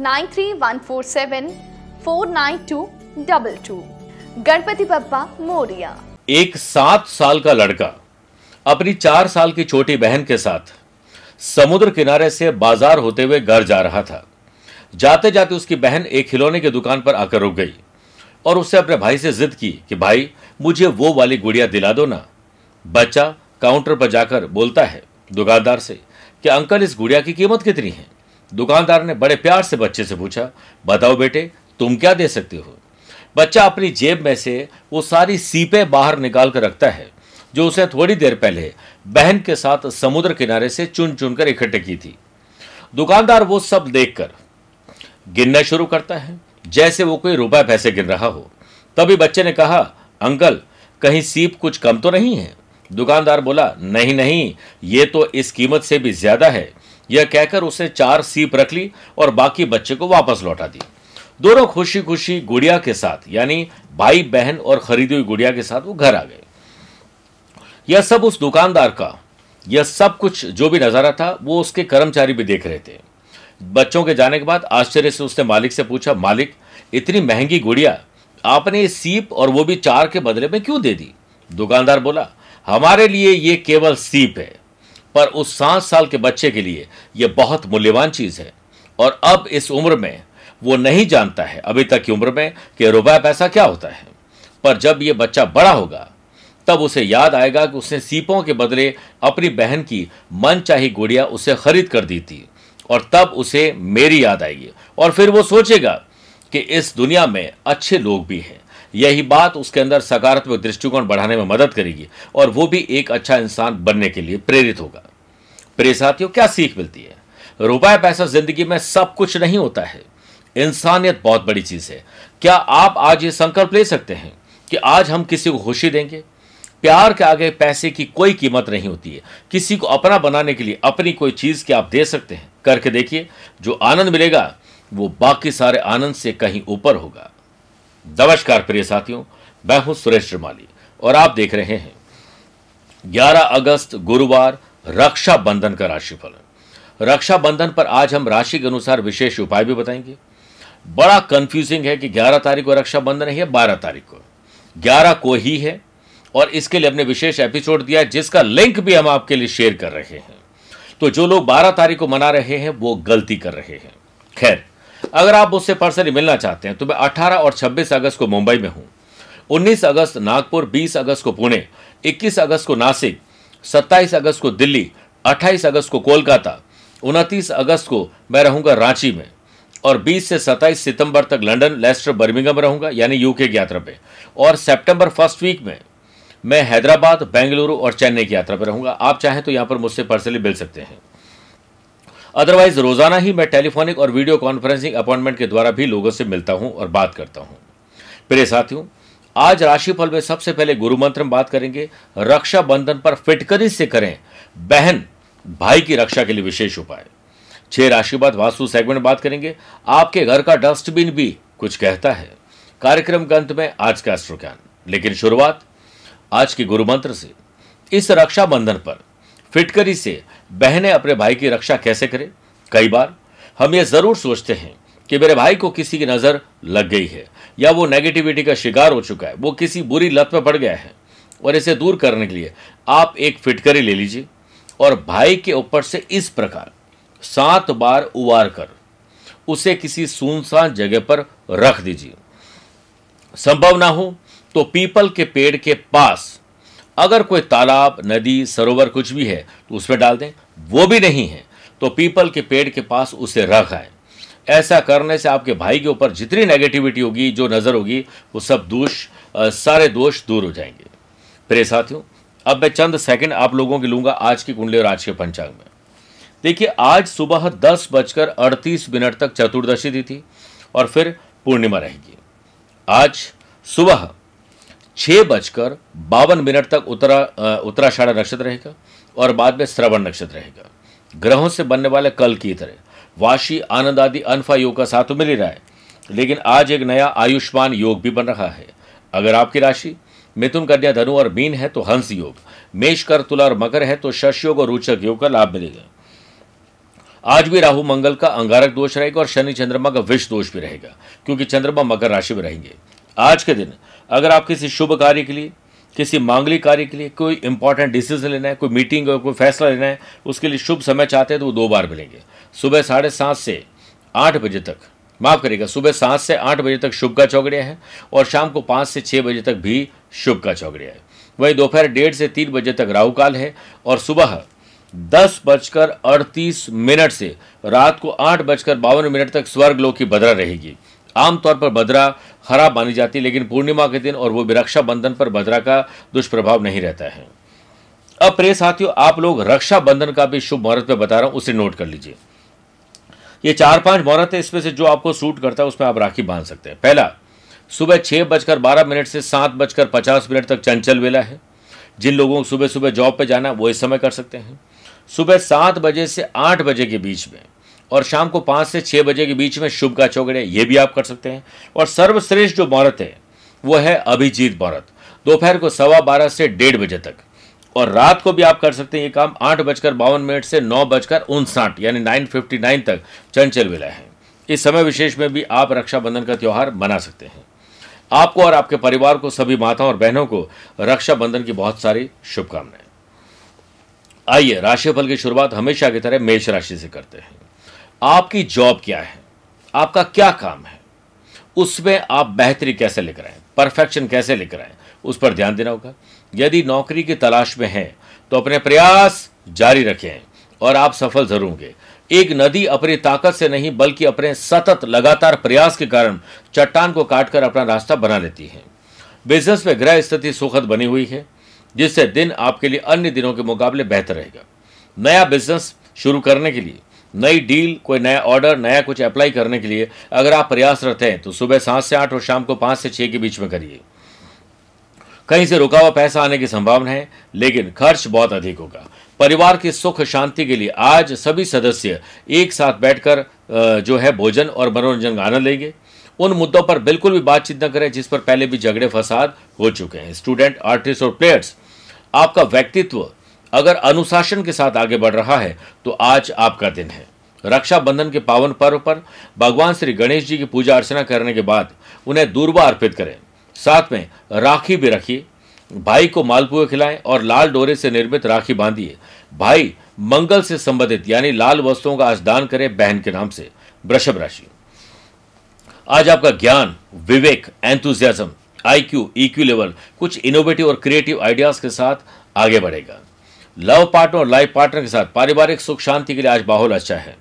nine three one four seven four nine two double two Ganpati Bappa Morya. एक सात साल का लड़का, अपनी चार साल की छोटी बहन के साथ समुद्र किनारे से बाज़ार होते हुए घर जा रहा था। जाते जाते उसकी बहन एक खिलौने की दुकान पर आकर रुक गई और उससे अपने भाई से जिद की कि, भाई, मुझे वो वाली गुड़िया दिला दो ना। बच्चा काउंटर पर जाकर बोलता है दुकानदार से कि, अंकल, इस गुड़िया की कीमत कितनी है? दुकानदार ने बड़े प्यार से बच्चे से पूछा, बताओ बेटे, तुम क्या दे सकते हो? बच्चा अपनी जेब में से वो सारी सीपें बाहर निकाल कर रखता है, जो उसे थोड़ी देर पहले बहन के साथ समुद्र किनारे से चुन चुनकर इकट्ठे की थी। दुकानदार वो सब देखकर गिनना शुरू करता है, जैसे वो कोई रुपए पैसे गिन रहा हो। तभी बच्चे ने कहा, अंकल, कहीं सीप कुछ कम तो नहीं है? दुकानदार बोला, नहीं नहीं, ये तो इस कीमत से भी ज़्यादा है। यह कहकर उसने चार सीप रख ली और बाकी बच्चे को वापस लौटा दी दोनों खुशी खुशी गुड़िया के साथ, यानी भाई बहन और खरीदी हुई गुड़िया के साथ वो घर आ गए। यह सब उस दुकानदार का, यह सब कुछ जो भी नज़ारा था, वो उसके कर्मचारी भी देख रहे थे। बच्चों के जाने के बाद आश्चर्य से उसने मालिक से पूछा, मालिक, इतनी महँगी गुड़िया आपने सीप और वो भी चार के बदले में क्यों दे दी? दुकानदार बोला, हमारे लिए ये केवल सीप है। पर उस सात साल के बच्चे के लिए यह बहुत मूल्यवान चीज़ है। और अब इस उम्र में वो नहीं जानता है, अभी तक की उम्र में, कि रुपया पैसा क्या होता है। पर जब ये बच्चा बड़ा होगा, तब उसे याद आएगा कि उसने सीपों के बदले अपनी बहन की मन चाही गुड़िया उसे खरीद कर दी थी। और तब उसे मेरी याद आएगी। और फिर वो सोचेगा कि इस दुनिया में अच्छे लोग भी हैं। यही बात उसके अंदर सकारात्मक दृष्टिकोण बढ़ाने में मदद करेगी और वो भी एक अच्छा इंसान बनने के लिए प्रेरित होगा। प्रिय साथियों, क्या सीख मिलती है? रुपया पैसा ज़िंदगी में सब कुछ नहीं होता है। इंसानियत बहुत बड़ी चीज़ है। क्या आप आज ये संकल्प ले सकते हैं कि आज हम किसी को खुशी देंगे? प्यार के आगे पैसे की कोई कीमत नहीं होती है। किसी को अपना बनाने के लिए अपनी कोई चीज़ के आप दे सकते हैं? करके देखिए, जो आनंद मिलेगा, वो बाकी सारे आनंद से कहीं ऊपर होगा। नमस्कार प्रिय साथियों, मैं हूँ सुरेश श्रीमाली और आप देख रहे हैं। 11 अगस्त, गुरुवार रक्षा बंधन का राशिफल। रक्षा बंधन पर आज हम राशि के अनुसार विशेष उपाय भी बताएँगे। बड़ा कंफ्यूजिंग है कि 11 तारीख को रक्षा बंधन है 12 तारीख को। 11 को ही है और इसके लिए हमने विशेष एपिसोड दिया जिसका लिंक भी हम आपके लिए शेयर कर रहे हैं। तो जो लोग 12 तारीख को मना रहे हैं, वो गलती कर रहे हैं। खैर अगर आप मुझसे पर्सनली मिलना चाहते हैं तो मैं 18 और 26 अगस्त को मुंबई में हूँ। 19 अगस्त नागपुर 20 अगस्त को पुणे 21 अगस्त को नासिक 27 अगस्त को दिल्ली 28 अगस्त को कोलकाता 29 अगस्त को मैं रहूँगा रांची में, और 20 से 27 सितंबर तक लंदन, लेस्टर बर्मिंगम रहूँगा, यानी यूके की यात्रा पे। और सितंबर फ़र्स्ट वीक में मैं हैदराबाद, बेंगलुरु और चेन्नई की यात्रा पर रहूँगा। आप चाहें तो यहाँ पर मुझसे पर्सनली मिल सकते हैं। अदरवाइज़ रोज़ाना ही मैं टेलीफोनिक और वीडियो कॉन्फ्रेंसिंग अपॉइंटमेंट के द्वारा भी लोगों से मिलता हूँ और बात करता हूँ। प्रिय साथियों, आज राशिफल में सबसे पहले गुरु मंत्र में बात करेंगे। रक्षा बंधन पर फिटकरी से करें। बहन, भाई की रक्षा के लिए विशेष उपाय। छह राशि बाद वास्तु सेगमेंट बात करेंगे। आपके घर का डस्टबिन भी कुछ कहता है। कार्यक्रम के अंत में आज का एस्ट्रो लेकिन शुरुआत आज के गुरु मंत्र से। इस रक्षाबंधन पर फिटकरी से बहनें अपने भाई की रक्षा कैसे करें? कई बार हम ये ज़रूर सोचते हैं कि मेरे भाई को किसी की नज़र लग गई है, या वो नेगेटिविटी का शिकार हो चुका है, वो किसी बुरी लत में पड़ गया है, और इसे दूर करने के लिए आप एक फिटकरी ले लीजिए, और भाई के ऊपर से इस प्रकार सात बार उबार कर उसे किसी सुनसान जगह पर रख दीजिए। संभव ना हो तो पीपल के पेड़ के पास अगर कोई तालाब, नदी, सरोवर कुछ भी है तो उसमें डाल दें, वो भी नहीं है तो पीपल के पेड़ के पास उसे रख आए। ऐसा करने से आपके भाई के ऊपर जितनी नेगेटिविटी होगी, जो नज़र होगी, वो सब दोष सारे दोष दूर हो जाएँगे। प्रे साथियों, अब मैं चंद सेकंड आप लोगों की लूँगा आज की कुंडली और आज के पंचांग में। देखिए, आज सुबह दस बजकर अड़तीस मिनट तक चतुर्दशी तिथि और फिर पूर्णिमा रहेगी। आज सुबह छह बजकर बावन मिनट तक उत्तरा उत्तराषाढ़ नक्षत्र रहेगा और बाद में श्रवण नक्षत्र रहेगा। ग्रहों से बनने वाले कल की तरह। वाशी, आनंद आदि अनफा योग का साथ तो मिल ही रहा है, लेकिन आज एक नया आयुष्मान योग भी बन रहा है। अगर आपकी राशि मिथुन, कन्या, धनु और मीन है तो हंस योग, मेष कर तुला और मकर है तो शश योग और रोचक योग का लाभ मिलेगा। आज भी राहु, मंगल का अंगारक दोष रहेगा और शनि, चंद्रमा का विष दोष भी रहेगा, क्योंकि चंद्रमा मकर राशि में रहेंगे। आज के दिन अगर आप किसी शुभ कार्य के लिए, किसी मांगलिक कार्य के लिए कोई इंपॉर्टेंट डिसीज़न लेना है, कोई मीटिंग कोई फैसला लेना है, उसके लिए शुभ समय चाहते हैं तो वो दो बार मिलेंगे। सुबह साढ़े सात से आठ बजे तक, माफ़ करेगा सुबह सात से आठ बजे तक शुभ का चौगड़िया है और शाम को पाँच से छः बजे तक भी शुभ का चौगड़िया है। वहीं दोपहर डेढ़ से तीन बजे तक राहु काल है और सुबह दस बजकर अड़तीस मिनट से रात को आठ बजकर बावन मिनट तक स्वर्ग लोक की बदरा रहेगी। आमतौर पर बदरा खराब मानी जाती है, लेकिन पूर्णिमा के दिन और वो भी रक्षाबंधन पर बदरा का दुष्प्रभाव नहीं रहता है। अब प्रिय साथियों, आप लोग रक्षाबंधन का भी शुभ मुहूर्त में बता रहा हूँ, उसे नोट कर लीजिए। ये चार पाँच मुहूर्त है, इसमें से जो आपको सूट करता है, उसमें आप राखी बाँध सकते हैं। पहला, सुबह छह बजकर बारह मिनट से सात बजकर पचास मिनट तक चंचल वेला है। जिन लोगों को सुबह सुबह जॉब पे जाना वो इस समय कर सकते हैं। सुबह सात बजे से आठ बजे के बीच में और शाम को पाँच से छः बजे के बीच में शुभ का चौगड़े ये भी आप कर सकते हैं। और सर्वश्रेष्ठ जो मुहूर्त है, वो है अभिजीत मुहूर्त दोपहर को सवा बारह से डेढ़ बजे तक। और रात को भी आप कर सकते हैं ये काम। आठ बजकर बावन मिनट से नौ बजकर उनसाठ, यानी नाइन फिफ्टी नाइन तक चंचल विलय है। इस समय विशेष में भी आप रक्षाबंधन का त्यौहार मना सकते हैं। आपको और आपके परिवार को, सभी माताओं और बहनों को रक्षाबंधन की बहुत सारी शुभकामनाएँ। आइए, राशिफल की शुरुआत हमेशा की तरह मेष राशि से करते हैं। आपकी जॉब क्या है? आपका क्या काम है? उसमें आप बेहतरी कैसे लेकर आए परफेक्शन कैसे लेकर आए उस पर ध्यान देना होगा। यदि नौकरी की तलाश में हैं तो अपने प्रयास जारी रखें और आप सफल ज़रूर होंगे। एक नदी अपनी ताकत से नहीं, बल्कि अपने सतत लगातार प्रयास के कारण चट्टान को काटकर अपना रास्ता बना लेती है। बिज़नेस में ग्रह स्थिति सुखद बनी हुई है, जिससे दिन आपके लिए अन्य दिनों के मुकाबले बेहतर रहेगा। नया बिज़नेस शुरू करने के लिए नई डील, कोई नया ऑर्डर नया कुछ अप्लाई करने के लिए अगर आप प्रयासरत हैं तो सुबह सात से आठ और शाम को पाँच से छह के बीच में करिए। कहीं से रुका हुआ पैसा आने की संभावना है, लेकिन खर्च बहुत अधिक होगा। परिवार की सुख, शांति के लिए आज सभी सदस्य एक साथ बैठकर जो है भोजन और मनोरंजन का आनंद लेंगे। उन मुद्दों पर बिल्कुल भी बातचीत न करें, जिस पर पहले भी झगड़े, फसाद हो चुके हैं। स्टूडेंट आर्टिस्ट और प्लेयर्स आपका व्यक्तित्व अगर अनुशासन के साथ आगे बढ़ रहा है तो आज आपका दिन है। रक्षाबंधन के पावन पर्व पर भगवान श्री गणेश जी की पूजा अर्चना करने के बाद उन्हें दूरबा अर्पित करें। साथ में राखी भी रखिए, भाई को मालपुए खिलाएँ और लाल डोरे से निर्मित राखी बांधिए। भाई मंगल से संबंधित, यानी लाल वस्तुओं का आज दान करें बहन के नाम से, वृषभ राशि। आज आपका ज्ञान, विवेक एंथुजियाज्म आईक्यू ईक्यू लेवल कुछ इनोवेटिव और क्रिएटिव आइडियाज़ के साथ आगे बढ़ेगा। लव पार्टनर और लाइफ पार्टनर के साथ पारिवारिक सुख शांति के लिए आज माहौल अच्छा है।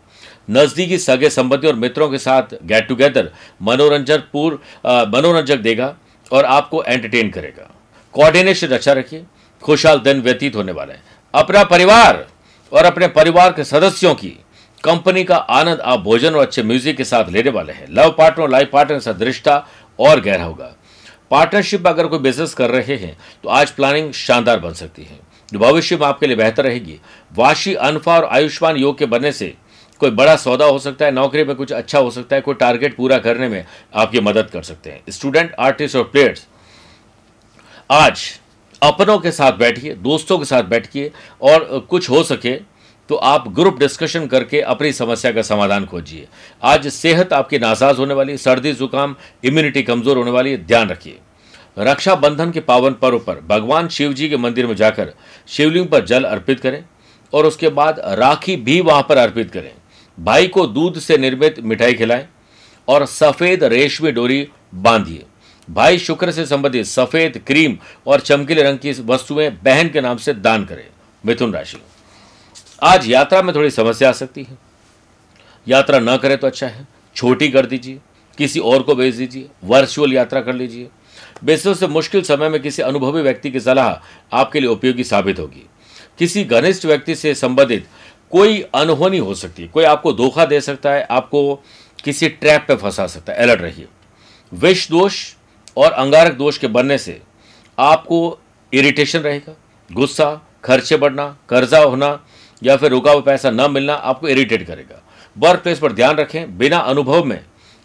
नजदीकी सगे संबंधी और मित्रों के साथ गेट टुगेदर मनोरंजन पूर्व मनोरंजक देगा और आपको एंटरटेन करेगा। कोऑर्डिनेशन अच्छा रखिए, खुशहाल दिन व्यतीत होने वाला है। अपना परिवार और अपने परिवार के सदस्यों की कंपनी का आनंद आप भोजन और अच्छे म्यूज़िक के साथ लेने वाले हैं। लव पार्टनर और लाइफ पार्टनर से दृष्टा और गहरा होगा। पार्टनरशिप अगर कोई बिज़नेस कर रहे हैं तो आज प्लानिंग शानदार बन सकती है। जो भविष्य में आपके लिए बेहतर रहेगी। वाशी, अनफा और आयुष्मान योग के बनने से कोई बड़ा सौदा हो सकता है, नौकरी में कुछ अच्छा हो सकता है, कोई टारगेट पूरा करने में आपकी मदद कर सकते हैं। स्टूडेंट, आर्टिस्ट और प्लेयर्स, आज अपनों के साथ बैठिए, दोस्तों के साथ बैठिए और कुछ हो सके तो आप ग्रुप डिस्कशन करके अपनी समस्या का समाधान खोजिए। आज सेहत आपकी नासाज होने वाली सर्दी, जुकाम इम्यूनिटी कमज़ोर होने वाली ध्यान रखिए। रक्षाबंधन के पावन पर्व पर भगवान शिव जी के मंदिर में जाकर शिवलिंग पर जल अर्पित करें और उसके बाद राखी भी वहाँ पर अर्पित करें। भाई को दूध से निर्मित मिठाई खिलाएँ और सफ़ेद रेशमी डोरी बांधिए। भाई शुक्र से संबंधित सफ़ेद क्रीम और चमकीले रंग की वस्तुएँ बहन के नाम से दान करें। मिथुन राशि आज यात्रा में थोड़ी समस्या आ सकती है। यात्रा न करें तो अच्छा है। छोटी कर दीजिए। किसी और को भेज दीजिए। वर्चुअल यात्रा कर लीजिए। बेसों से मुश्किल समय में किसी अनुभवी व्यक्ति की सलाह आपके लिए उपयोगी साबित होगी। किसी घनिष्ठ व्यक्ति से संबंधित कोई अनहोनी हो सकती है, कोई आपको धोखा दे सकता है, आपको किसी ट्रैप पे फंसा सकता है। अलर्ट रहिए। विष दोष और अंगारक दोष के बनने से आपको इरिटेशन रहेगा, गुस्सा, खर्चे बढ़ना, कर्जा होना या फिर रुका हुआ पैसा न मिलना आपको इरिटेट करेगा। वर्क प्लेस पर ध्यान रखें, बिना अनुभव में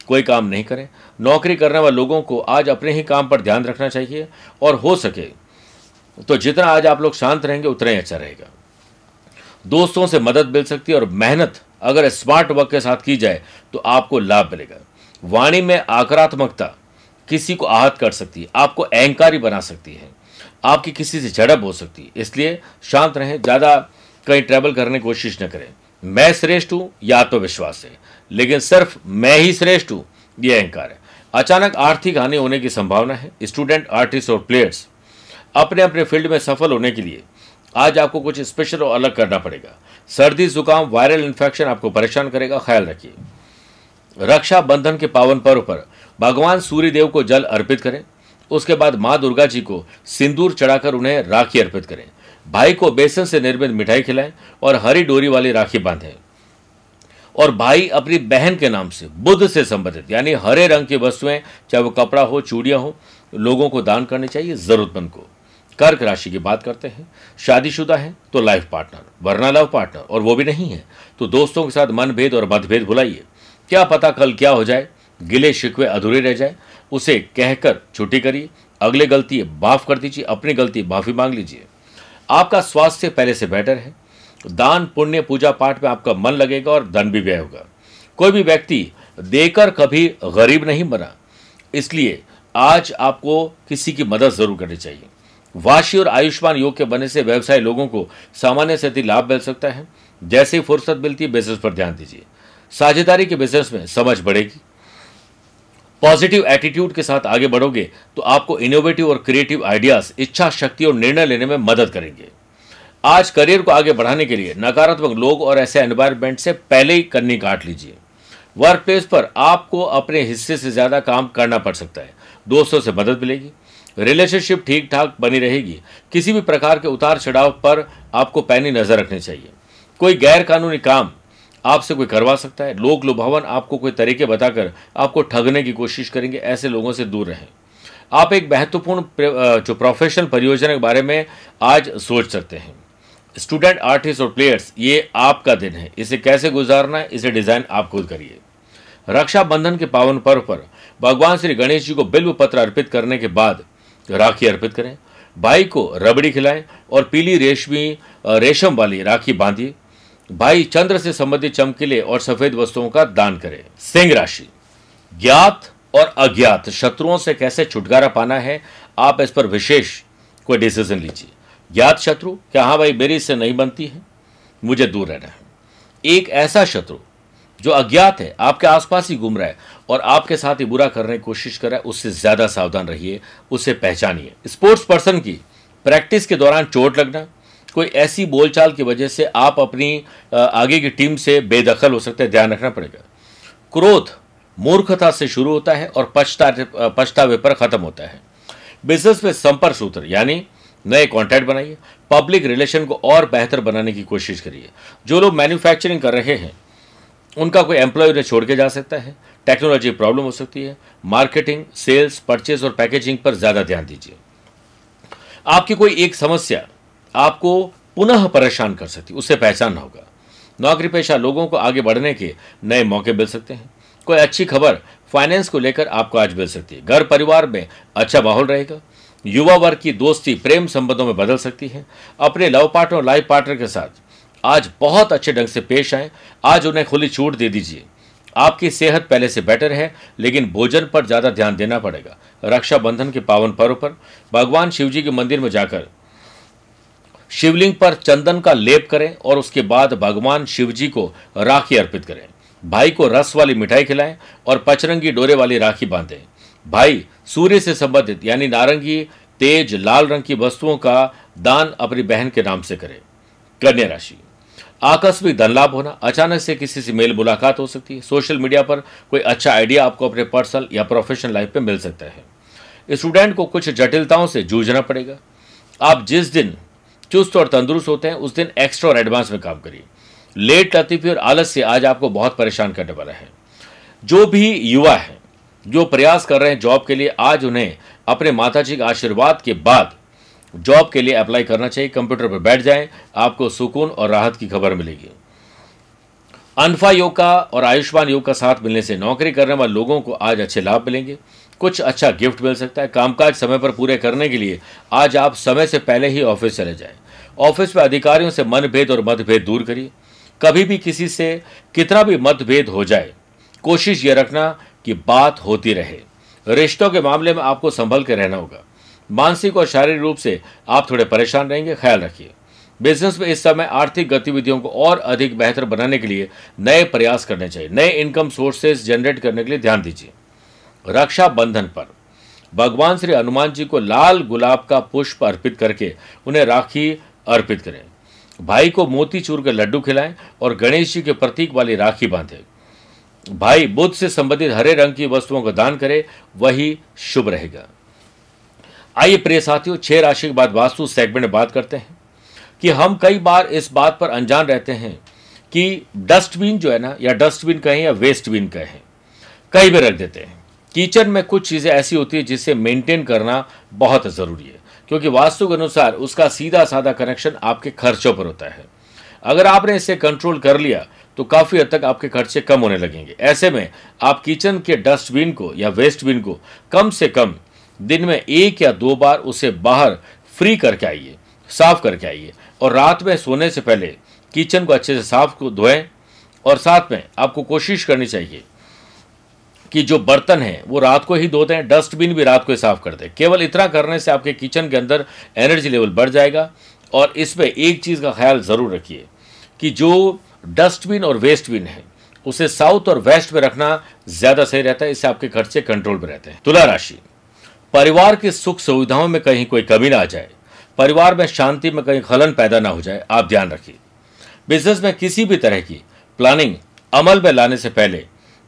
कोई काम नहीं करें। नौकरी करने वाले लोगों को आज अपने ही काम पर ध्यान रखना चाहिए और हो सके तो जितना आज आप लोग शांत रहेंगे, उतना ही अच्छा रहेगा। दोस्तों से मदद मिल सकती है और मेहनत अगर स्मार्ट वर्क के साथ की जाए तो आपको लाभ मिलेगा। वाणी में आकारात्मकता किसी को आहत कर सकती है, आपको अहंकारी बना सकती है, आपकी किसी से झड़प हो सकती है। इसलिए शांत रहें, ज़्यादा कहीं ट्रैवल करने की कोशिश न करें। मैं श्रेष्ठ हूँ, या आत्मविश्वास तो है। लेकिन सिर्फ़ मैं ही श्रेष्ठ हूँ यह अहंकार है। अचानक आर्थिक हानि होने की संभावना है। स्टूडेंट, आर्टिस्ट और प्लेयर्स अपने अपने फ़ील्ड में सफल होने के लिए आज आपको कुछ स्पेशल और अलग करना पड़ेगा। सर्दी, जुकाम, वायरल इन्फेक्शन आपको परेशान करेगा। ख्याल रखिए। रक्षाबंधन के पावन पर्व पर भगवान सूर्य देव को जल अर्पित करें। उसके बाद माँ दुर्गा जी को सिंदूर चढ़ाकर उन्हें राखी अर्पित करें। भाई को बेसन से निर्मित मिठाई खिलाएँ और हरी डोरी वाली राखी बांधें। और भाई अपनी बहन के नाम से, बुद्ध से संबंधित, यानी हरे रंग की वस्तुएँ, चाहे वो कपड़ा हो, चूड़ियाँ हो, लोगों को दान करने चाहिए जरूरतमंद को। कर्क राशि की बात करते हैं। शादीशुदा है तो लाइफ पार्टनर वरना लव पार्टनर और वो भी नहीं है। तो दोस्तों के साथ मनभेद और मतभेद भुलाइए। क्या पता कल क्या हो जाए? गिले शिकवे अधूरे रह जाए। उसे कहकर छुट्टी करिए। अगले गलती माफ़ कर दीजिए, अपनी गलती माफ़ी मांग लीजिए। आपका स्वास्थ्य पहले से बेटर है। दान, पुण्य, पूजा पाठ में आपका मन लगेगा और धन भी व्यय होगा। कोई भी व्यक्ति देकर कभी गरीब नहीं बना इसलिए आज आपको किसी की मदद ज़रूर करनी चाहिए। वाशी और आयुष्मान योग के बनने से व्यवसाय लोगों को सामान्य से अधिक लाभ मिल सकता है। जैसे ही फुर्सत मिलती है बिज़नेस पर ध्यान दीजिए। साझेदारी के बिज़नेस में समझ बढ़ेगी। पॉजिटिव एटीट्यूड के साथ आगे बढ़ोगे तो आपको इनोवेटिव और क्रिएटिव आइडियाज़ इच्छा, शक्ति और निर्णय लेने में मदद करेंगे। आज करियर को आगे बढ़ाने के लिए नकारात्मक लोग और ऐसे एनवायरमेंट से पहले ही कन्नी काट लीजिए। वर्क प्लेस पर आपको अपने हिस्से से ज़्यादा काम करना पड़ सकता है। दोस्तों से मदद मिलेगी। रिलेशनशिप ठीक ठाक बनी रहेगी। किसी भी प्रकार के उतार चढ़ाव पर आपको पैनी नज़र रखनी चाहिए। कोई गैर कानूनी काम आपसे कोई करवा सकता है। लोक लुभावन आपको कोई तरीके बताकर आपको ठगने की कोशिश करेंगे। ऐसे लोगों से दूर रहें। आप एक महत्वपूर्ण जो प्रोफेशनल परियोजना के बारे में आज सोच सकते हैं। स्टूडेंट, आर्टिस्ट और प्लेयर्स, ये आपका दिन है। इसे कैसे गुजारना है? इसे डिज़ाइन आप खुद करिए। रक्षाबंधन के पावन पर्व पर भगवान श्री गणेश जी को बिल्व पत्र अर्पित करने के बाद राखी अर्पित करें। भाई को रबड़ी खिलाएँ और पीली रेशमी रेशम वाली राखी बांधिए। भाई चंद्र से संबंधित चमकीले और सफ़ेद वस्तुओं का दान करें। सिंह राशि। ज्ञात और अज्ञात शत्रुओं से कैसे छुटकारा पाना है, आप इस पर विशेष कोई डिसीज़न लीजिए। ज्ञात शत्रु? क्या हाँ भाई, मेरी इससे नहीं बनती है? मुझे दूर रहना है। एक ऐसा शत्रु जो अज्ञात है, आपके आसपास ही घूम रहा है और आपके साथ ही बुरा करने की कोशिश कर रहा है, उससे ज़्यादा सावधान रहिए, उसे पहचानिए। स्पोर्ट्स पर्सन की प्रैक्टिस के दौरान चोट लगना, कोई ऐसी बोलचाल की वजह से आप अपनी आगे की टीम से बेदखल हो सकते हैं, ध्यान रखना पड़ेगा। क्रोध मूर्खता से शुरू होता है और पछता पछतावे पर खत्म होता है। बिज़नेस में संपर्क सूत्र, यानी नए कॉन्टैक्ट बनाइए। पब्लिक रिलेशन को और बेहतर बनाने की कोशिश करिए। जो लोग मैन्युफैक्चरिंग कर रहे हैं, उनका कोई एम्प्लॉय उन्हें छोड़ के जा सकता है। टेक्नोलॉजी प्रॉब्लम हो सकती है। मार्केटिंग सेल्स परचेज और पैकेजिंग पर ज़्यादा ध्यान दीजिए। आपकी कोई एक समस्या आपको पुनः परेशान कर सकती उसे पहचानना होगा। नौकरी पेशा लोगों को आगे बढ़ने के नए मौके मिल सकते हैं। कोई अच्छी खबर फाइनेंस को लेकर आपको आज मिल सकती है। घर परिवार में अच्छा माहौल रहेगा। युवा वर्ग की दोस्ती प्रेम संबंधों में बदल सकती है। अपने लव पार्टनर और लाइफ पार्टनर के साथ आज बहुत अच्छे ढंग से पेश आए। आज उन्हें खुली छूट दे दीजिए। आपकी सेहत पहले से बेटर है, लेकिन भोजन पर ज़्यादा ध्यान देना पड़ेगा। रक्षाबंधन के पावन पर्व पर भगवान शिवजी के मंदिर में जाकर शिवलिंग पर चंदन का लेप करें और उसके बाद भगवान शिवजी को राखी अर्पित करें। भाई को रस वाली मिठाई खिलाएँ और पचरंगी डोरे वाली राखी बांधें। भाई, सूर्य से संबंधित, यानी नारंगी, तेज, लाल रंग की वस्तुओं का दान अपनी बहन के नाम से करें। कन्या राशि। आकस्मिक धन लाभ होना, अचानक से किसी से मेल मुलाकात हो सकती है। सोशल मीडिया पर कोई अच्छा आइडिया आपको अपने पर्सनल या प्रोफेशनल लाइफ में मिल सकता है। स्टूडेंट को कुछ जटिलताओं से जूझना पड़ेगा। आप जिस दिन चुस्त और तंदुरुस्त होते हैं, उस दिन एक्स्ट्रा और एडवांस में काम करिए। लेट लतीफी और आलस से आज आपको बहुत परेशान करने वाला है। जो भी युवा है जो प्रयास कर रहे हैं जॉब के लिए, आज उन्हें अपने माता के आशीर्वाद के बाद जॉब के लिए अप्लाई करना चाहिए। कंप्यूटर पर बैठ जाएँ, आपको सुकून और राहत की खबर मिलेगी। अनफा योग का और आयुष्मान योग का साथ मिलने से नौकरी करने वाले लोगों को आज अच्छे लाभ मिलेंगे। कुछ अच्छा गिफ्ट मिल सकता है। कामकाज समय पर पूरे करने के लिए आज आप समय से पहले ही ऑफ़िस चले जाएँ। ऑफ़िस में अधिकारियों से मनभेद और मतभेद दूर करिए। कभी भी किसी से कितना भी मतभेद हो जाए, कोशिश ये रखना कि बात होती रहे। रिश्तों के मामले में आपको संभल के रहना होगा। मानसिक और शारीरिक रूप से आप थोड़े परेशान रहेंगे, ख्याल रखिए। बिज़नेस में इस समय आर्थिक गतिविधियों को और अधिक बेहतर बनाने के लिए नए प्रयास करने चाहिए। नए इनकम सोर्सेज जनरेट करने के लिए ध्यान दीजिए। रक्षा बंधन पर भगवान श्री हनुमान जी को लाल गुलाब का पुष्प अर्पित करके उन्हें राखी अर्पित करें। भाई को मोती चूर के लड्डू खिलाएँ और गणेश जी के प्रतीक वाली राखी बांधें। भाई बुद्ध से संबंधित हरे रंग की वस्तुओं का दान करें, वही शुभ रहेगा। आइए प्रिय साथियों, छह राशि के बाद वास्तु सेगमेंट में बात करते हैं कि हम कई बार इस बात पर अनजान रहते हैं कि डस्टबिन जो है ना, या डस्टबिन कहें या वेस्टबिन कहें, कहीं भी रख देते हैं। किचन में कुछ चीज़ें ऐसी होती है जिसे मेंटेन करना बहुत ज़रूरी है, क्योंकि वास्तु के अनुसार उसका सीधा साधा कनेक्शन आपके खर्चों पर होता है। अगर आपने इसे कंट्रोल कर लिया तो काफ़ी हद तक आपके खर्चे कम होने लगेंगे। ऐसे में आप किचन के डस्टबिन को या वेस्टबिन को कम से कम दिन में एक या दो बार उसे बाहर फ्री करके आइए, साफ़ करके आइए और रात में सोने से पहले किचन को अच्छे से साफ़ को धोएँ और साथ में आपको कोशिश करनी चाहिए कि जो बर्तन है वो रात को ही धो दें, डस्टबिन भी रात को ही साफ़ कर दें। केवल इतना करने से आपके किचन के अंदर एनर्जी लेवल बढ़ जाएगा और इसमें एक चीज़ का ख्याल ज़रूर रखिए कि जो डस्टबिन और वेस्टबिन है। उसे साउथ और वेस्ट में रखना ज़्यादा सही रहता है, इससे आपके खर्चे कंट्रोल में रहते हैं। तुला राशि। परिवार की सुख सुविधाओं में कहीं कोई कमी ना आ जाए। परिवार में शांति में कहीं खलन पैदा ना हो जाए, आप ध्यान रखिए। बिज़नेस में किसी भी तरह की प्लानिंग अमल में लाने से पहले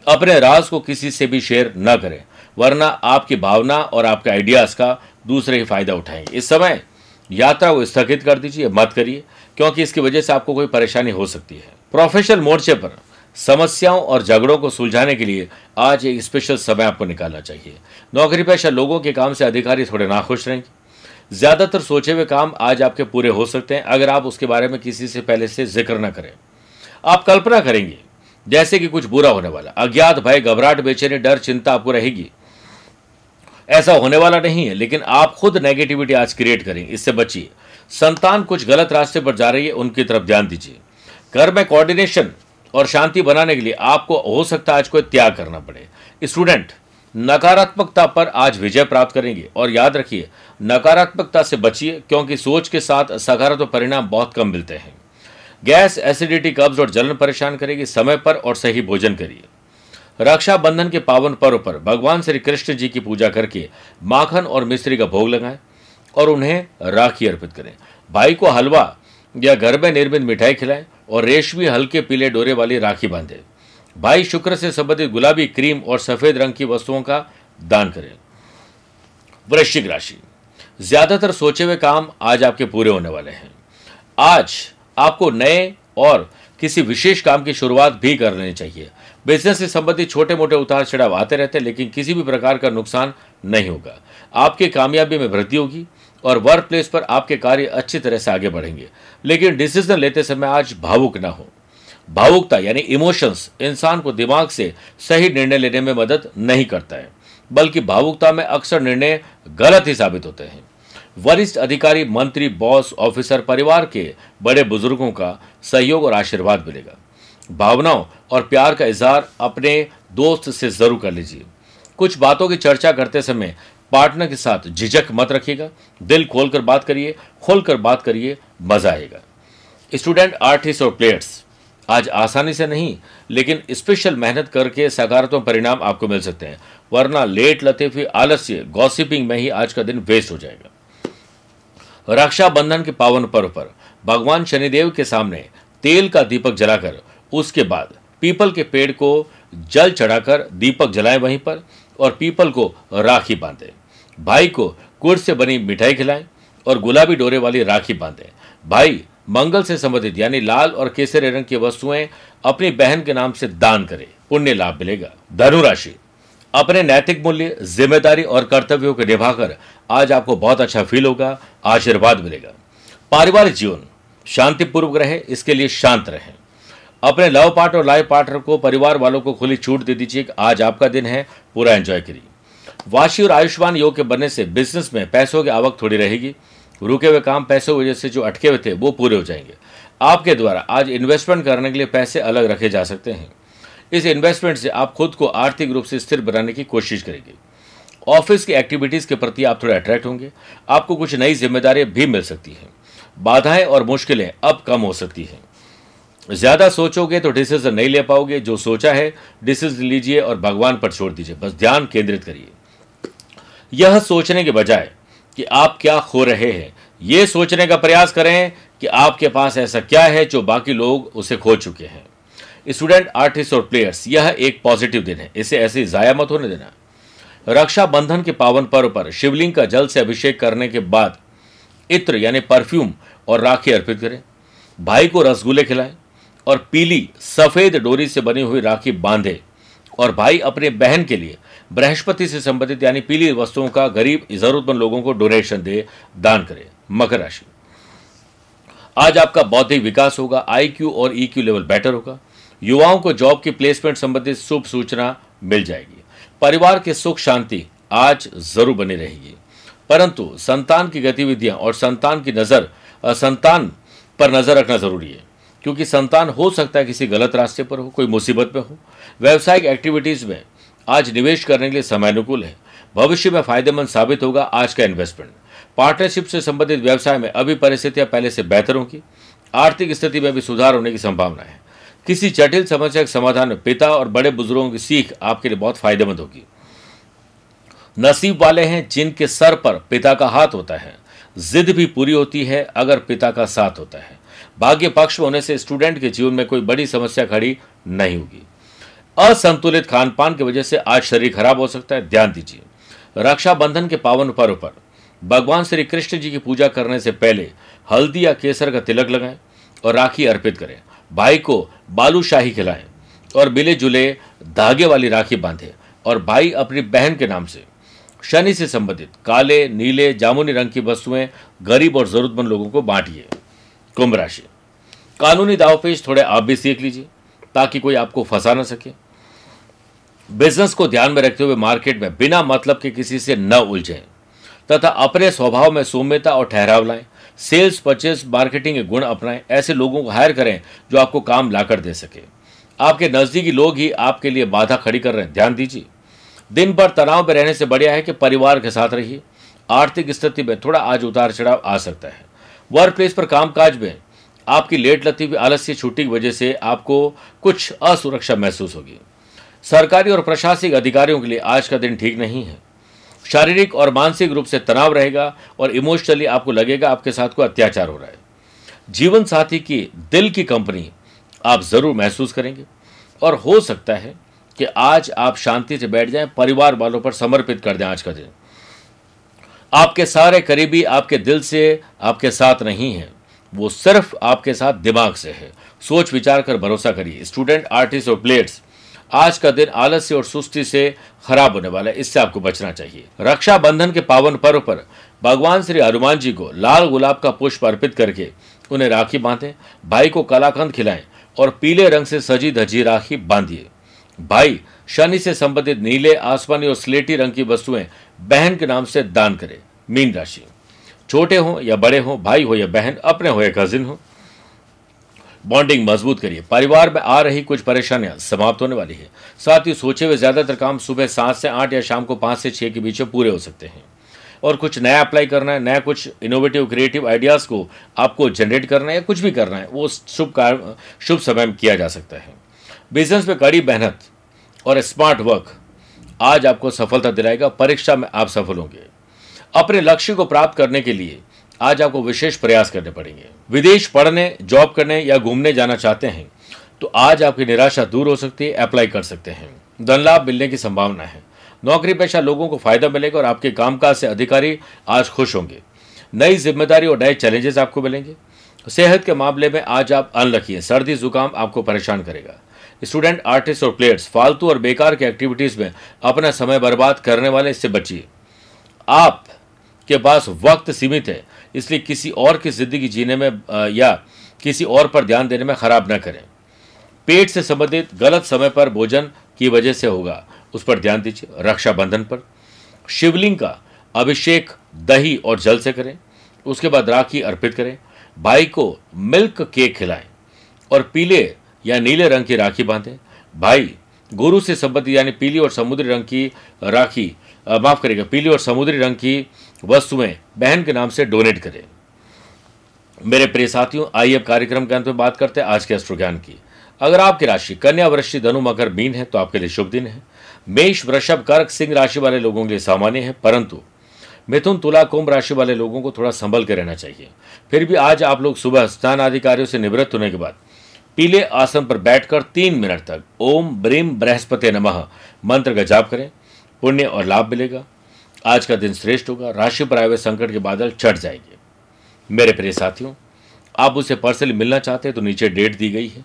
अपने राज को किसी से भी शेयर न करें, वरना आपकी भावना और आपके आइडियाज़ का दूसरे ही फ़ायदा उठाएँगे। इस समय यात्रा को स्थगित कर दीजिए, मत करिए, क्योंकि इसकी वजह से आपको कोई परेशानी हो सकती है। प्रोफेशनल मोर्चे पर समस्याओं और झगड़ों को सुलझाने के लिए आज एक स्पेशल समय आपको निकालना चाहिए। नौकरी पेशा लोगों के काम से अधिकारी थोड़े नाखुश रहेंगे। ज़्यादातर सोचे हुए काम आज आपके पूरे हो सकते हैं, अगर आप उसके बारे में किसी से पहले से ज़िक्र न करें। आप कल्पना करेंगे, जैसे कि कुछ बुरा होने वाला, अज्ञात भय घबराहट, बेचैनी, डर, चिंता आपको रहेगी। ऐसा होने वाला नहीं है, लेकिन आप खुद नेगेटिविटी आज क्रिएट करेंगे इससे बचिए। संतान कुछ गलत रास्ते पर जा रही है, उनकी तरफ़ ध्यान दीजिए। घर में कोऑर्डिनेशन और शांति बनाने के लिए आपको हो सकता है आज कोई त्याग करना पड़े। स्टूडेंट नकारात्मकता पर आज विजय प्राप्त करेंगे। और याद रखिए, नकारात्मकता से बचिए, क्योंकि सोच के साथ सकारात्मक परिणाम बहुत कम मिलते हैं। गैस एसिडिटी कब्ज और जलन परेशान करेगी। समय पर और सही भोजन करिए। रक्षाबंधन के पावन पर्व पर भगवान श्री कृष्ण जी की पूजा करके माखन और मिश्री का भोग लगाएँ और उन्हें राखी अर्पित करें। भाई को हलवा या घर में निर्मित मिठाई खिलाएँ। और रेशमी हल्के पीले डोरे वाली राखी बांधे। भाई शुक्र से संबंधित गुलाबी क्रीम और सफ़ेद रंग की वस्तुओं का दान करें। वृश्चिक राशि। ज़्यादातर सोचे हुए काम आज आपके पूरे होने वाले हैं। आज आपको नए और किसी विशेष काम की शुरुआत भी कर लेनी चाहिए। बिज़नेस से संबंधित छोटे मोटे उतार चढ़ाव आते रहते हैं, लेकिन किसी भी प्रकार का नुकसान नहीं होगा। आपकी कामयाबी में वृद्धि होगी। और वर्क प्लेस पर आपके कार्य अच्छी तरह से आगे बढ़ेंगे। लेकिन डिसीज़न लेते समय आज भावुक ना हो। भावुकता यानी इमोशंस इंसान को दिमाग से सही निर्णय लेने में मदद नहीं करता है, बल्कि भावुकता में अक्सर निर्णय गलत ही साबित होते हैं। वरिष्ठ अधिकारी, मंत्री बॉस ऑफिसर परिवार के बड़े बुज़ुर्गों का सहयोग और आशीर्वाद मिलेगा। भावनाओं और प्यार का इजहार अपने दोस्त से ज़रूर कर लीजिए। कुछ बातों की चर्चा करते समय पार्टनर के साथ झिझक मत रखिएगा, दिल खोलकर बात करिए, खोलकर बात करिए, मज़ा आएगा। स्टूडेंट, आर्टिस्ट और प्लेयर्स, आज आसानी से नहीं, लेकिन स्पेशल मेहनत करके सकारात्मक परिणाम आपको मिल सकते हैं। वरना लेट लतीफी, आलस्य गॉसिपिंग में ही आज का दिन वेस्ट हो जाएगा। रक्षाबंधन के पावन पर्व पर भगवान शनिदेव के सामने तेल का दीपक जलाकर, उसके बाद पीपल के पेड़ को जल चढ़ाकर दीपक जलाएँ वहीं पर और पीपल को राखी बांधे। भाई को गुड़ से बनी मिठाई खिलाएँ और गुलाबी डोरे वाली राखी बांधे। भाई, मंगल से संबंधित, यानी लाल और केसरे रंग की वस्तुएँ अपनी बहन के नाम से दान करें। पुण्य लाभ मिलेगा। धनुराशि अपने नैतिक मूल्य, ज़िम्मेदारी और कर्तव्यों को निभाकर आज आपको बहुत अच्छा फील होगा, आशीर्वाद मिलेगा। पारिवारिक जीवन। शांतिपूर्वक रहे, इसके लिए शांत रहें। अपने लव पार्ट और लाइफ पार्टनर को, परिवार वालों को खुली छूट दे दीजिए आज आपका दिन है, पूरा एंजॉय करिए। वाशी और आयुष्मान योग के बनने से बिज़नेस में पैसों की आवक थोड़ी रहेगी। रुके हुए काम, पैसों की वजह से जो अटके हुए थे, वो पूरे हो जाएँगे। आपके द्वारा आज इन्वेस्टमेंट करने के लिए पैसे अलग रखे जा सकते हैं। इस इन्वेस्टमेंट से आप खुद को आर्थिक रूप से स्थिर बनाने की कोशिश करेंगे। ऑफ़िस की एक्टिविटीज़ के प्रति आप थोड़े अट्रैक्ट होंगे। आपको कुछ नई जिम्मेदारियाँ भी मिल सकती हैं। बाधाएँ और मुश्किलें अब कम हो सकती हैं। ज़्यादा सोचोगे तो डिसीज़न नहीं ले पाओगे। जो सोचा है डिसीज़न लीजिए और भगवान पर छोड़ दीजिए। बस ध्यान केंद्रित करिए। यह सोचने के बजाय कि आप क्या खो रहे हैं। ये सोचने का प्रयास करें कि आपके पास ऐसा क्या है जो बाकी लोग उसे खो चुके हैं। स्टूडेंट, आर्टिस्ट और प्लेयर्स, यह एक पॉजिटिव दिन है। इसे ऐसे जाया मत होने देना। रक्षाबंधन के पावन पर्व पर शिवलिंग का जल से अभिषेक करने के बाद इत्र यानी परफ्यूम और राखी अर्पित करें। भाई को रसगुल्ले खिलाएँ और पीली, सफ़ेद डोरी से बनी हुई राखी बांधे। और भाई अपने बहन के लिए बृहस्पति से संबंधित यानी पीली वस्तुओं का गरीब, जरूरतमंद लोगों को डोनेशन दे, दान करे, मकर राशि। आज आपका बौद्धिक विकास होगा आईक्यू और ईक्यू लेवल बेटर होगा। युवाओं को जॉब की प्लेसमेंट संबंधित शुभ सूचना मिल जाएगी। परिवार की सुख शांति आज ज़रूर बनी रहेगी। परंतु संतान की गतिविधियाँ और संतान की नज़र संतान पर नज़र रखना ज़रूरी है। क्योंकि संतान हो सकता है किसी गलत रास्ते पर हो, कोई मुसीबत में हो। व्यवसायिक एक्टिविटीज़ में आज निवेश करने के लिए समय अनुकूल है। भविष्य में फ़ायदेमंद साबित होगा आज का इन्वेस्टमेंट पार्टनरशिप से संबंधित व्यवसाय में अभी परिस्थितियाँ पहले से बेहतर होंगी। आर्थिक स्थिति में भी सुधार होने की संभावना है। किसी जटिल समस्या के समाधान में पिता और बड़े बुज़ुर्गों की सीख आपके लिए बहुत फ़ायदेमंद होगी। नसीब वाले हैं जिनके सर पर पिता का हाथ होता है। जिद भी पूरी होती है अगर पिता का साथ होता है। भाग्य पक्ष होने से स्टूडेंट के जीवन में कोई बड़ी समस्या खड़ी नहीं होगी। असंतुलित खान पान की वजह से आज शरीर खराब हो सकता है। ध्यान दीजिए। रक्षाबंधन के पावन पर्व पर भगवान श्री कृष्ण जी की पूजा करने से पहले हल्दी या केसर का तिलक लगाएँ और राखी अर्पित करें। भाई को बालूशाही खिलाएँ और मिले जुले धागे वाली राखी बांधे और भाई अपनी बहन के नाम से शनि से संबंधित काले, नीले, जामुनी रंग की वस्तुएँ गरीब और जरूरतमंद लोगों को बांटिए। कुंभ राशि। कानूनी दावपेच थोड़े आप भी सीख लीजिए ताकि कोई आपको फंसा ना सके। बिज़नेस को ध्यान में रखते हुए मार्केट में बिना मतलब के किसी से न उलझें, तथा अपने स्वभाव में सौम्यता और ठहराव लाएँ सेल्स परचेस मार्केटिंग के गुण अपनाएँ, ऐसे लोगों को हायर करें जो आपको काम लाकर दे सके। आपके नज़दीकी लोग ही आपके लिए बाधा खड़ी कर रहे हैं। ध्यान दीजिए, दिन भर तनाव में रहने से बढ़िया है कि परिवार के साथ रहिए। आर्थिक स्थिति में थोड़ा आज उतार चढ़ाव आ सकता है। वर्क प्लेस पर कामकाज में आपकी लेट लती हुई आलस्य छुट्टी की वजह से आपको कुछ असुरक्षा महसूस होगी। सरकारी और प्रशासनिक अधिकारियों के लिए आज का दिन ठीक नहीं है। शारीरिक और मानसिक रूप से तनाव रहेगा और इमोशनली आपको लगेगा आपके साथ कोई अत्याचार हो रहा है। जीवन साथी की दिल की कंपनी आप ज़रूर महसूस करेंगे और हो सकता है कि आज आप शांति से बैठ जाएँ, परिवार वालों पर समर्पित कर दें आज का दिन। आपके सारे करीबी आपके दिल से आपके साथ नहीं हैं, वो सिर्फ़ आपके साथ दिमाग से है। सोच विचार कर भरोसा करिए। स्टूडेंट, आर्टिस्ट और प्लेयर्स आज का दिन आलस्य और सुस्ती से खराब होने वाला है, इससे आपको बचना चाहिए। रक्षाबंधन के पावन पर्व पर भगवान श्री हनुमान जी को लाल गुलाब का पुष्प अर्पित करके उन्हें राखी बांधें, भाई को कलाकंद खिलाएँ और पीले रंग से सजी धजी राखी बांधिए। भाई, शनि से संबंधित नीले, आसमानी और स्लेटी रंग की वस्तुएँ बहन के नाम से दान करें। मीन राशि। छोटे हो या बड़े हो, भाई हो या बहन, अपने हो या कजिन हो बॉन्डिंग मज़बूत करिए। परिवार में आ रही कुछ परेशानियाँ समाप्त होने वाली है। साथ ही सोचे हुए ज़्यादातर काम सुबह सात से आठ या शाम को पाँच से छह के बीच में पूरे हो सकते हैं। और कुछ नया अप्लाई करना है, नया कुछ इनोवेटिव क्रिएटिव आइडियाज़ को आपको जनरेट करना है या कुछ भी करना है, वो शुभ कार्य, शुभ समय में किया जा सकता है। बिज़नेस में कड़ी मेहनत और स्मार्ट वर्क आज आपको सफलता दिलाएगा, परीक्षा में आप सफल होंगे। अपने लक्ष्य को प्राप्त करने के लिए आज आपको विशेष प्रयास करने पड़ेंगे। विदेश पढ़ने जॉब करने या घूमने जाना चाहते हैं तो आज आपकी निराशा दूर हो सकती है अप्लाई कर सकते हैं। धन लाभ मिलने की संभावना है। नौकरी पेशा लोगों को फ़ायदा मिलेगा और आपके कामकाज से अधिकारी आज खुश होंगे। नई ज़िम्मेदारी और नए चैलेंजेस आपको मिलेंगे। सेहत के मामले में आज आप अनलकी हैं। सर्दी, जुकाम आपको परेशान करेगा। स्टूडेंट आर्टिस्ट और प्लेयर्स फालतू और बेकार की एक्टिविटीज़ में अपना समय बर्बाद करने वाले इससे बचिए। आप के पास वक्त सीमित है। इसलिए किसी और की ज़िंदगी जीने में या किसी और पर ध्यान देने में खराब न करें। पेट से संबंधित गलत समय पर भोजन की वजह से होगा। उस पर ध्यान दीजिए। रक्षाबंधन पर। शिवलिंग का अभिषेक दही और जल से करें। उसके बाद राखी अर्पित करें। भाई को मिल्क केक खिलाएँ और पीले या नीले रंग की राखी बांधें। भाई, गुरु से संबंधित, यानी पीली और समुद्री रंग की राखी माफ़ करेगा पीली और समुद्री रंग की वस्तुएँ बहन के नाम से डोनेट करें। मेरे प्रिय साथियों, आइए अब कार्यक्रम के अंत में बात करते हैं आज के अस्त्र ज्ञान की। अगर आपकी राशि कन्या वृश्चि धनु मकर, मीन है तो आपके लिए शुभ दिन है। मेष, वृषभ, कर्क, सिंह राशि वाले लोगों के लिए सामान्य है, परंतु मिथुन, तुला, कुंभ राशि वाले लोगों को थोड़ा संभल के रहना चाहिए। फिर भी आज आप लोग सुबह स्नान अधिकारियों से निवृत्त होने के बाद पीले आसन पर बैठकर तीन मिनट तक ओम, ब्रीम, बृहस्पति नमः मंत्र का जाप करें। पुण्य और लाभ मिलेगा। आज का दिन श्रेष्ठ होगा, राशि पर आए हुए संकट के बादल चढ़ जाएँगे। मेरे प्रिय साथियों, आप उसे पर्सनली मिलना चाहते हैं तो नीचे डेट दी गई है।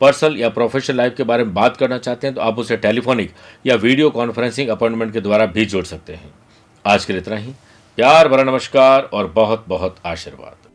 पर्सनल या प्रोफेशनल लाइफ के बारे में बात करना चाहते हैं तो आप उसे टेलीफोनिक या वीडियो कॉन्फ्रेंसिंग अपॉइंटमेंट के द्वारा भी जोड़ सकते हैं। आज के लिए इतना ही। प्यार भरा नमस्कार और बहुत बहुत आशीर्वाद।